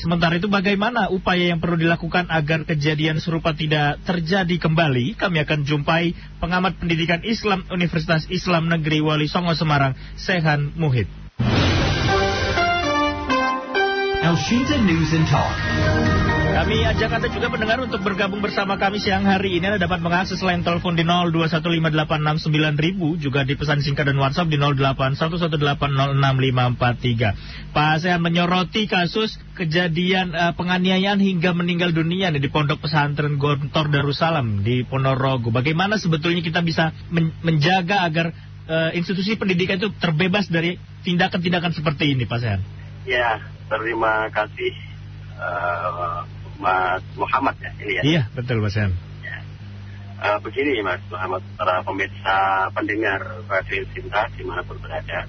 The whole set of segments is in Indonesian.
Sementara itu bagaimana upaya yang perlu dilakukan agar kejadian serupa tidak terjadi kembali? Kami akan jumpai pengamat pendidikan Islam Universitas Islam Negeri Wali Songo Semarang, Sehan Muhid. Elshinta News and Talk. Kami ajak Anda juga mendengar untuk bergabung bersama kami siang hari ini. Anda dapat mengakses line telepon di 0215869000, juga di pesan singkat dan WhatsApp di 0811106543. Pak Sehan menyoroti kasus kejadian uh, penganiayaan hingga meninggal dunia nih, di Pondok Pesantren Gontor Darussalam di Ponorogo. Bagaimana sebetulnya kita bisa men menjaga agar uh, institusi pendidikan itu terbebas dari tindakan-tindakan seperti ini, Pak Sehan? Ya, terima kasih. Uh, Mas Muhammad ya ini ya. Iya betul Mas Yan. Ya. Uh, begini Mas Muhammad para pemirsa pendengar Radio Cinta di mana pun berada.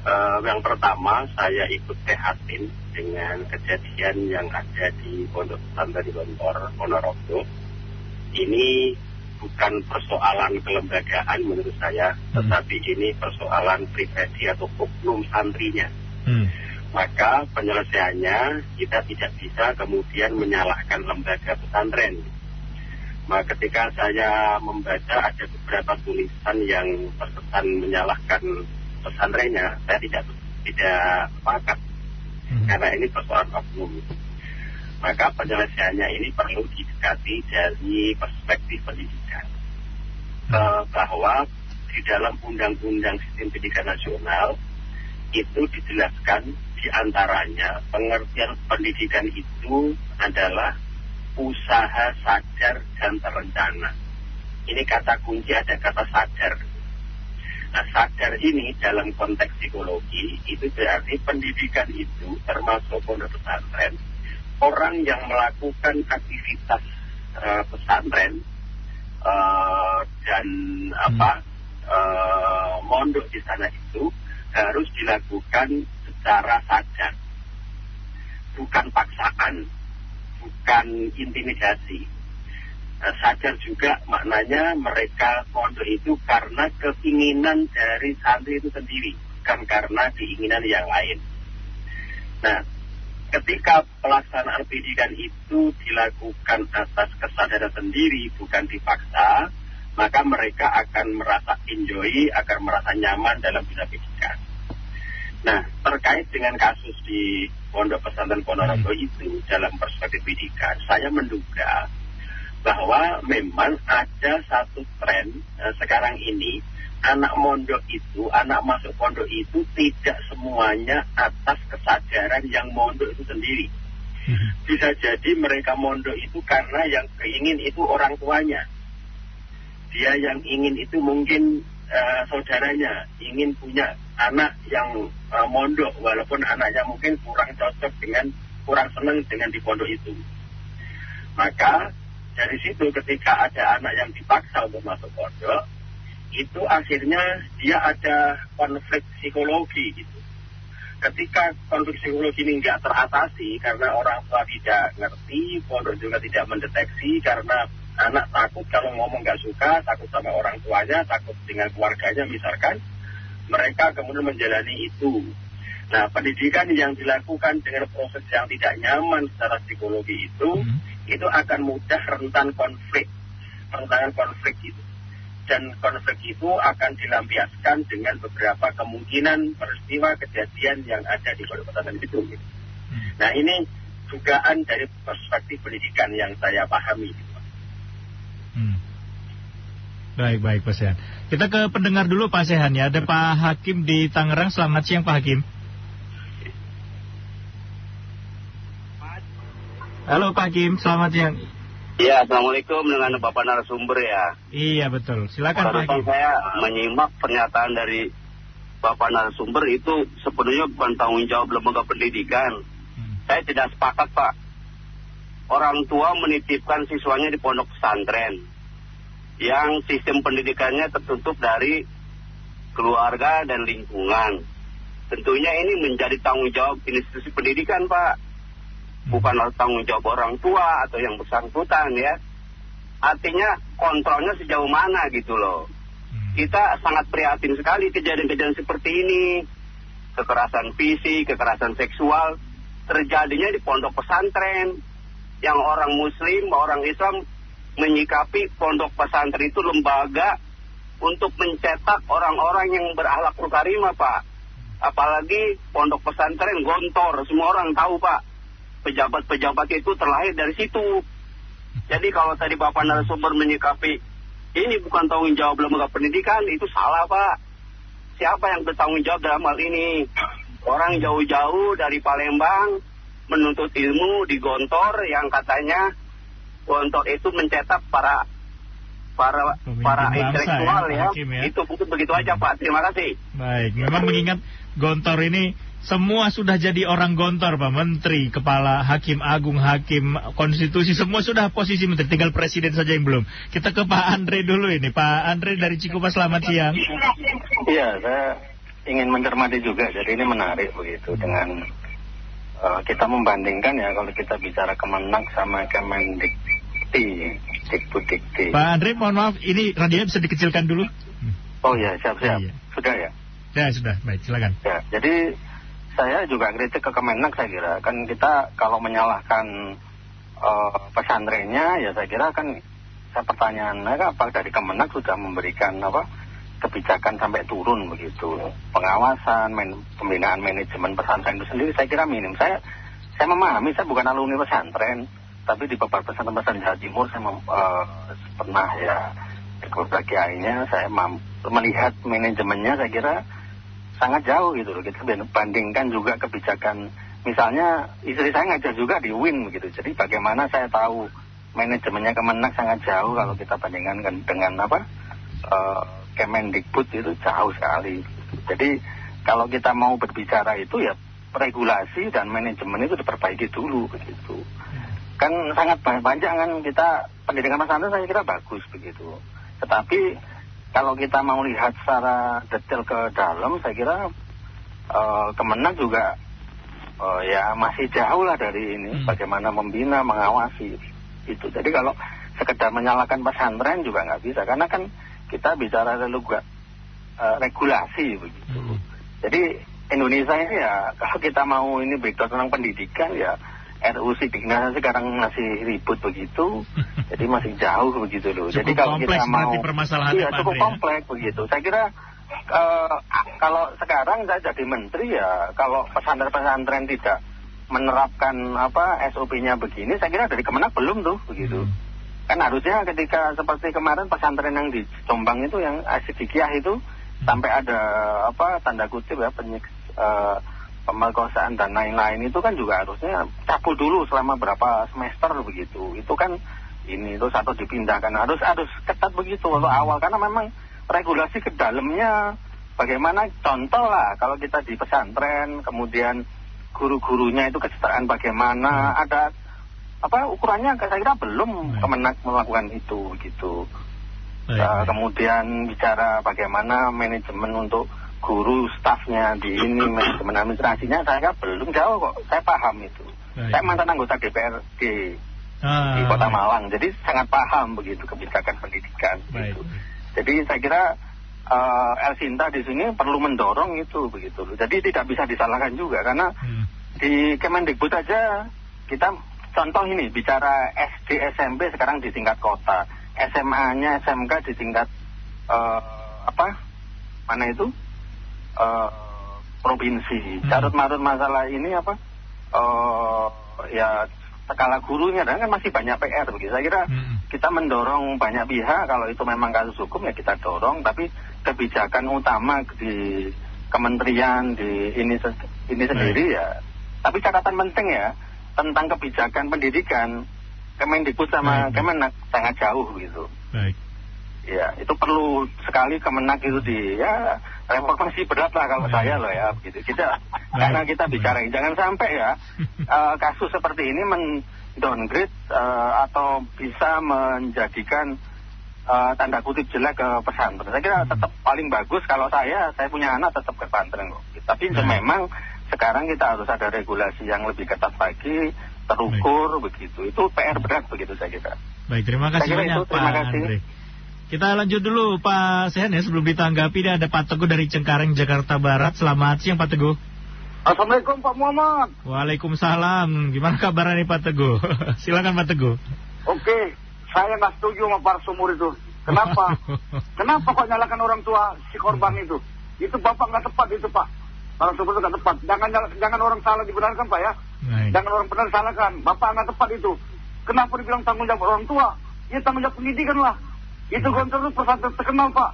Uh, yang pertama saya ikut prihatin dengan kejadian yang ada di Pondok Pesantren Gontor Ponorogo. Ini bukan persoalan kelembagaan menurut saya, hmm. tetapi ini persoalan pribadi atau oknum santrinya. Hmm maka penyelesaiannya kita tidak bisa kemudian menyalahkan lembaga pesantren. Maka ketika saya membaca ada beberapa tulisan yang terkesan menyalahkan pesantrennya, saya tidak tidak sepakat hmm. karena ini persoalan oknum. Maka penyelesaiannya ini perlu didekati dari perspektif pendidikan. Hmm. Uh, bahwa di dalam Undang-Undang Sistem Pendidikan Nasional itu dijelaskan di antaranya pengertian pendidikan itu adalah usaha sadar dan terencana. Ini kata kunci ada kata sadar. Nah sadar ini dalam konteks psikologi itu berarti pendidikan itu termasuk pondok pesantren orang yang melakukan aktivitas uh, pesantren uh, dan apa uh, mondok di sana itu harus dilakukan secara sadar. Bukan paksaan, bukan intimidasi. Nah, sadar juga maknanya mereka pondok itu karena keinginan dari santri itu sendiri, bukan karena keinginan yang lain. Nah, ketika pelaksanaan pendidikan itu dilakukan atas kesadaran sendiri, bukan dipaksa, maka mereka akan merasa enjoy, akan merasa nyaman dalam bisa pendidikan. Nah, terkait dengan kasus di Pondok Pesantren Ponorogo hmm. itu dalam perspektif pendidikan, saya menduga bahwa memang ada satu tren eh, sekarang ini anak mondok itu, anak masuk pondok itu tidak semuanya atas kesadaran yang mondok itu sendiri. Hmm. Bisa jadi mereka mondok itu karena yang keingin itu orang tuanya. Dia yang ingin itu mungkin uh, saudaranya ingin punya anak yang uh, mondok walaupun anaknya mungkin kurang cocok dengan kurang senang dengan di pondok itu. Maka dari situ ketika ada anak yang dipaksa untuk masuk pondok, itu akhirnya dia ada konflik psikologi gitu. Ketika konflik psikologi ini nggak teratasi karena orang tua tidak ngerti, pondok juga tidak mendeteksi karena anak takut kalau ngomong nggak suka, takut sama orang tuanya, takut dengan keluarganya misalkan, mereka kemudian menjalani itu. Nah, pendidikan yang dilakukan dengan proses yang tidak nyaman secara psikologi itu, hmm. itu akan mudah rentan konflik, rentan konflik itu. Dan konflik itu akan dilampiaskan dengan beberapa kemungkinan peristiwa kejadian yang ada di kota itu. Gitu. Hmm. Nah, ini dugaan dari perspektif pendidikan yang saya pahami. Gitu. Hmm. Baik, baik Pak Sehan. Kita ke pendengar dulu Pak Sehan ya. Ada Pak Hakim di Tangerang. Selamat siang Pak Hakim. Halo Pak Hakim, selamat siang. Iya, Assalamualaikum dengan Bapak narasumber ya. Iya betul, silakan Pak Hakim. saya menyimak pernyataan dari Bapak narasumber itu sepenuhnya bukan tanggung jawab lembaga pendidikan. Hmm. Saya tidak sepakat Pak orang tua menitipkan siswanya di pondok pesantren yang sistem pendidikannya tertutup dari keluarga dan lingkungan. Tentunya ini menjadi tanggung jawab institusi pendidikan, Pak. Bukan tanggung jawab orang tua atau yang bersangkutan ya. Artinya kontrolnya sejauh mana gitu loh. Kita sangat prihatin sekali kejadian-kejadian seperti ini. Kekerasan fisik, kekerasan seksual terjadinya di pondok pesantren yang orang muslim, orang Islam menyikapi pondok pesantren itu lembaga untuk mencetak orang-orang yang berakhlak karimah, Pak. Apalagi pondok pesantren gontor, semua orang tahu, Pak. Pejabat-pejabat itu terlahir dari situ. Jadi kalau tadi Bapak narasumber menyikapi ini bukan tanggung jawab lembaga pendidikan, itu salah, Pak. Siapa yang bertanggung jawab dalam hal ini? Orang jauh-jauh dari Palembang menuntut ilmu di Gontor yang katanya Gontor itu mencetak para para Pemimpin para bangsa intelektual ya, ya. Hakim ya. Itu mungkin begitu aja Pak. Terima kasih. Baik, memang mengingat Gontor ini semua sudah jadi orang Gontor, Pak. Menteri, Kepala Hakim Agung, Hakim Konstitusi, semua sudah posisi menteri. Tinggal Presiden saja yang belum. Kita ke Pak Andre dulu ini. Pak Andre dari Cikupa, selamat siang. Iya, saya ingin mencermati juga. Jadi ini menarik begitu dengan uh, kita membandingkan ya kalau kita bicara Kemenak sama Kemendikti, Dikbudikti. Pak Andre, mohon maaf, ini radionya bisa dikecilkan dulu? Oh ya, siap-siap. Iya. Sudah ya? Ya, sudah. Baik, silakan. Ya, jadi saya juga kritik ke Kemenak saya kira. Kan kita kalau menyalahkan uh, pesantrennya ya saya kira kan saya pertanyaan apa dari Kemenak sudah memberikan apa kebijakan sampai turun begitu pengawasan men, pembinaan manajemen pesantren itu sendiri saya kira minim saya saya memahami saya bukan alumni pesantren tapi di beberapa pesantren-pesantren Jawa Timur saya mem, uh, pernah ya beberapa kiainya saya mam- melihat manajemennya saya kira sangat jauh gitu loh kita bandingkan juga kebijakan misalnya istri saya ngajar juga di WIN begitu jadi bagaimana saya tahu manajemennya Kemenak sangat jauh kalau kita bandingkan dengan, dengan apa uh, Kemendikbud itu jauh sekali. Jadi kalau kita mau berbicara itu ya regulasi dan manajemen itu diperbaiki dulu begitu. Kan sangat banyak kan kita pendidikan pesantren saya kira bagus begitu. Tetapi kalau kita mau lihat secara detail ke dalam saya kira uh, Kemenang juga uh, ya masih jauh lah dari ini Hmm. bagaimana membina mengawasi itu. Jadi kalau sekedar menyalahkan pesantren juga nggak bisa karena kan kita bicara juga uh, regulasi begitu. Hmm. Jadi Indonesia ini ya kalau kita mau ini breakdown tentang pendidikan ya RUU Sidiknas sekarang masih ribut begitu, jadi masih jauh begitu loh. Cukup jadi kalau kompleks kita mau berarti permasalahannya, iya cukup ya? kompleks begitu. Saya kira eh, kalau sekarang saya jadi menteri ya kalau pesantren-pesantren tidak menerapkan apa SOP-nya begini, saya kira dari Kemenak belum tuh begitu. Hmm. Kan harusnya ketika seperti kemarin pesantren yang di Jombang itu yang Asidikiyah itu Hmm. sampai ada apa tanda kutip ya penyik, eh, pemerkosaan dan lain-lain itu kan juga harusnya cabut dulu selama berapa semester begitu. Itu kan ini terus atau dipindahkan. Harus harus ketat begitu waktu awal. Karena memang regulasi ke dalamnya bagaimana? Contoh lah kalau kita di pesantren kemudian guru-gurunya itu kesetaraan bagaimana? Ada apa ukurannya saya kira belum kemenak melakukan itu gitu Baik, Uh, baik. kemudian bicara bagaimana manajemen untuk guru stafnya di ini manajemen administrasinya saya belum jauh kok saya paham itu Baik. saya mantan anggota DPRD Ah, di Kota. Malang jadi sangat paham begitu kebijakan pendidikan Baik. gitu. jadi saya kira uh, El Sinta di sini perlu mendorong itu begitu jadi tidak bisa disalahkan juga karena Hmm. di Kemendikbud aja kita contoh ini bicara SD SMP sekarang di tingkat kota SMA-nya SMK di tingkat eh, apa mana itu eh, provinsi Hmm. carut marut masalah ini apa eh ya skala gurunya dan kan masih banyak PR begitu saya kira Hmm. kita mendorong banyak pihak kalau itu memang kasus hukum ya kita dorong tapi kebijakan utama di kementerian di ini ini sendiri ya tapi catatan penting ya tentang kebijakan pendidikan Kemendikbud sama Baik. Kemenak sangat jauh gitu Baik. ya itu perlu sekali Kemenak itu di ya reformasi berat lah kalau Baik. saya loh ya begitu kita karena kita Baik. bicara jangan sampai ya eh, kasus seperti ini men downgrade eh, atau bisa menjadikan eh, tanda kutip jelek ke pesantren. Saya kira Hmm. tetap paling bagus kalau saya saya punya anak tetap ke pesantren kok. Tapi Baik. memang sekarang kita harus ada regulasi yang lebih ketat lagi, terukur begitu. Itu PR berat begitu saya kira. Baik, terima kasih Saya kira banyak itu, terima Pak kasih. Andre. Kita lanjut dulu Pak Sehan ya sebelum ditanggapi ada Pak Teguh dari Cengkareng Jakarta Barat. Selamat siang Pak Teguh. Assalamualaikum Pak Muhammad. Waalaikumsalam. Gimana kabarnya nih Pak Teguh? Silakan Pak Teguh. Oke, saya nggak setuju sama para sumur itu. Kenapa? Kenapa kok nyalakan orang tua si korban itu? Itu bapak nggak tepat itu Pak. Para sumur itu nggak tepat. Jangan jangan orang salah dibenarkan Pak ya. Baik. Jangan orang benar salahkan. Bapak nggak tepat itu. Kenapa dibilang tanggung jawab orang tua? Ya tanggung jawab pendidikan lah. Itu gontor itu pesantren terkenal Pak.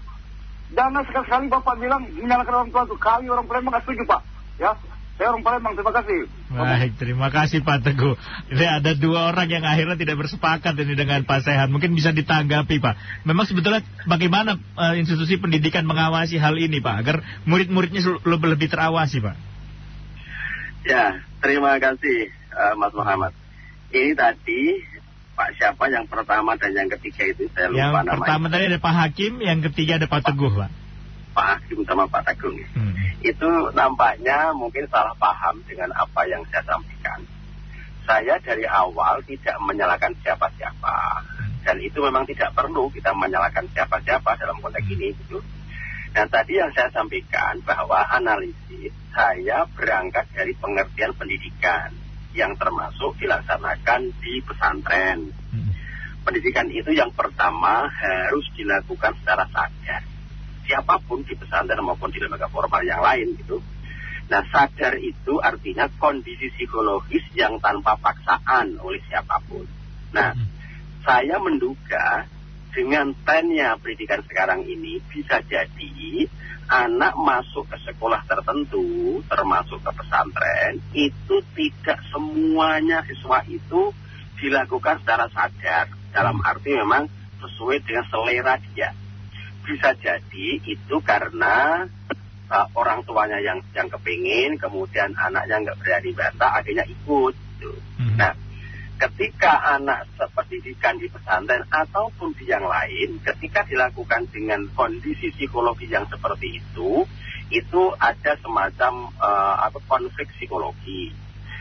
Jangan sekali-sekali Bapak bilang menyalahkan orang tua itu. Kali orang Palembang nggak setuju Pak. Ya, saya orang Palembang. Terima kasih. Baik, terima kasih Pak Teguh. Ini ada dua orang yang akhirnya tidak bersepakat ini dengan Pak Sehat. Mungkin bisa ditanggapi Pak. Memang sebetulnya bagaimana eh, institusi pendidikan mengawasi hal ini Pak, agar murid-muridnya lebih lebih terawasi Pak. Ya, terima kasih eh, Mas Muhammad. Ini tadi Pak siapa yang pertama dan yang ketiga itu saya lupa Yang namanya. pertama tadi ada Pak Hakim, yang ketiga ada Pak Teguh Pak. Pak Hakim sama Pak Tagung. Hmm. Itu nampaknya mungkin salah paham dengan apa yang saya sampaikan. Saya dari awal tidak menyalahkan siapa-siapa. Dan itu memang tidak perlu kita menyalahkan siapa-siapa dalam konteks ini gitu. Nah tadi yang saya sampaikan bahwa analisis saya berangkat dari pengertian pendidikan yang termasuk dilaksanakan di pesantren. Hmm. Pendidikan itu yang pertama harus dilakukan secara sadar. Siapa pun di pesantren maupun di lembaga formal yang lain gitu. Nah sadar itu artinya kondisi psikologis yang tanpa paksaan oleh siapa pun. Nah saya menduga dengan trennya pendidikan sekarang ini bisa jadi anak masuk ke sekolah tertentu, termasuk ke pesantren, itu tidak semuanya siswa itu dilakukan secara sadar. Dalam arti memang sesuai dengan selera dia. Bisa jadi itu karena uh, orang tuanya yang yang kepingin, kemudian anaknya nggak berani bantah, akhirnya ikut. Gitu. Hmm. Nah, ketika anak sependidikan di pesantren ataupun di yang lain, ketika dilakukan dengan kondisi psikologi yang seperti itu, itu ada semacam uh, apa konflik psikologi.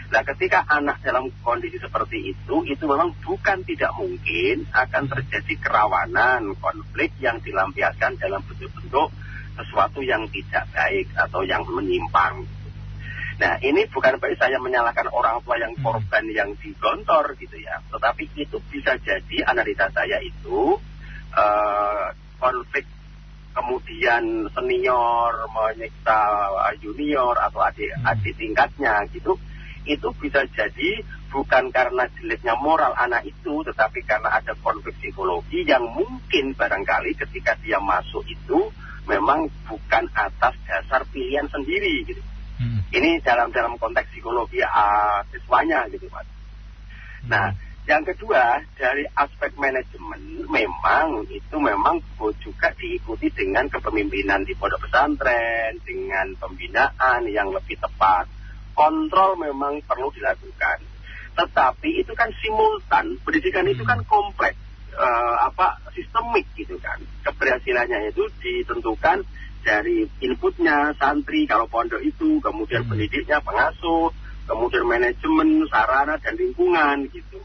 Nah, ketika anak dalam kondisi seperti itu, itu memang bukan tidak mungkin akan terjadi kerawanan konflik yang dilampiaskan dalam bentuk-bentuk sesuatu yang tidak baik atau yang menyimpang. Nah, ini bukan berarti saya menyalahkan orang tua yang korban yang digontor gitu ya. Tetapi itu bisa jadi analisa saya itu eh, konflik kemudian senior menyiksa junior atau adik adik tingkatnya gitu. Itu bisa jadi bukan karena jeleknya moral anak itu, tetapi karena ada konflik psikologi yang mungkin barangkali ketika dia masuk itu memang bukan atas dasar pilihan sendiri gitu. Hmm. Ini dalam dalam konteks psikologi uh, siswanya gitu Mas. Nah, yang kedua dari aspek manajemen memang itu memang juga diikuti dengan kepemimpinan di pondok pesantren, dengan pembinaan yang lebih tepat. Kontrol memang perlu dilakukan. Tetapi itu kan simultan, pendidikan itu kan kompleks, eh, apa sistemik gitu kan. Keberhasilannya itu ditentukan dari inputnya santri kalau pondok itu, kemudian Hmm. pendidiknya pengasuh, kemudian manajemen, sarana dan lingkungan gitu.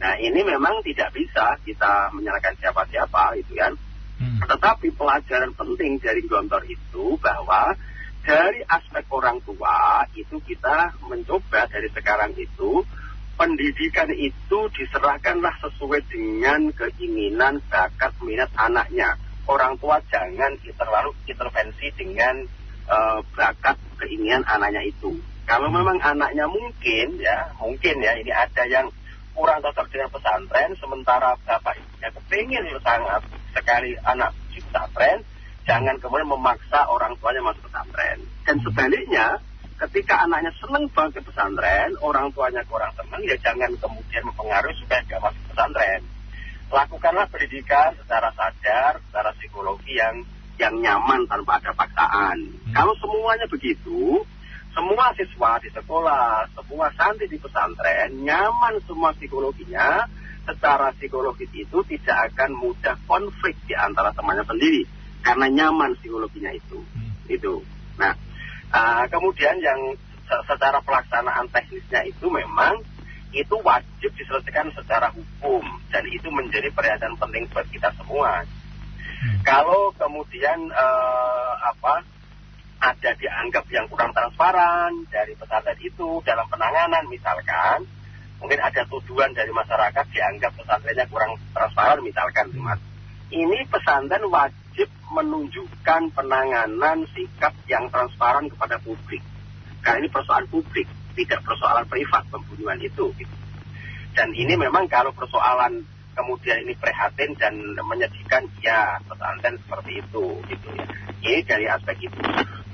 Nah ini memang tidak bisa kita menyalahkan siapa-siapa itu kan. Hmm. Tetapi pelajaran penting dari gontor itu bahwa dari aspek orang tua itu kita mencoba dari sekarang itu pendidikan itu diserahkanlah sesuai dengan keinginan bakat minat anaknya. Orang tua jangan terlalu intervensi dengan eh, bakat keinginan anaknya itu. Kalau memang anaknya mungkin ya, mungkin ya ini ada yang kurang cocok dengan pesantren, sementara bapak ibunya kepingin sangat sekali anak di pesantren, jangan kemudian memaksa orang tuanya masuk pesantren. Dan sebaliknya, ketika anaknya senang banget ke pesantren, orang tuanya kurang senang, ya jangan kemudian mempengaruhi supaya dia masuk pesantren. Lakukanlah pendidikan secara sadar, secara psikologi yang yang nyaman tanpa ada paksaan. Kalau semuanya begitu, semua siswa di sekolah, semua santri di pesantren nyaman semua psikologinya, secara psikologis itu tidak akan mudah konflik di antara temannya sendiri karena nyaman psikologinya itu. Itu. Nah, ah, kemudian yang se- secara pelaksanaan teknisnya itu memang itu wajib diselesaikan secara hukum dan itu menjadi perhatian penting buat kita semua. Kalau kemudian eh, apa ada dianggap yang kurang transparan dari pesantren itu dalam penanganan misalkan mungkin ada tuduhan dari masyarakat dianggap pesantrennya kurang transparan misalkan mas. Ini pesantren wajib menunjukkan penanganan sikap yang transparan kepada publik. Karena ini persoalan publik tidak persoalan privat pembunuhan itu gitu. dan ini memang kalau persoalan kemudian ini prihatin dan menyedihkan ya pesantren seperti itu gitu ya ini dari aspek itu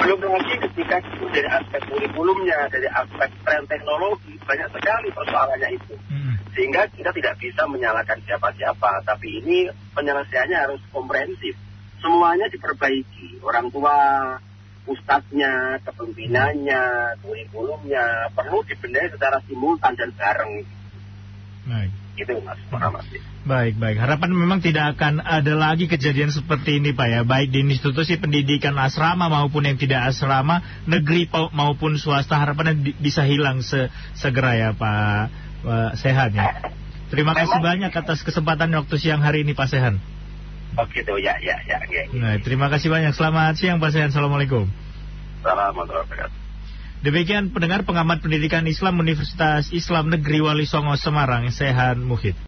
belum lagi ketika itu dari aspek kurikulumnya dari aspek tren teknologi banyak sekali persoalannya itu Hmm. sehingga kita tidak bisa menyalahkan siapa-siapa tapi ini penyelesaiannya harus komprehensif semuanya diperbaiki orang tua ustadznya kepemimpinannya kurikulumnya perlu dibenahi secara simultan dan bareng Baik. gitu mas Muhammad Baik, baik. Harapan memang tidak akan ada lagi kejadian seperti ini, Pak ya. Baik di institusi pendidikan asrama maupun yang tidak asrama, negeri maupun swasta, harapannya bisa hilang se- segera ya, Pak, Pak Sehan ya. Terima kasih banyak atas kesempatan waktu siang hari ini, Pak Sehan. Oh gitu ya ya ya, ya. Nah, terima kasih banyak. Selamat siang, Pak Sehan. Assalamualaikum. Assalamualaikum Demikian pendengar pengamat pendidikan Islam Universitas Islam Negeri Wali Songo Semarang, Sehan Muhid.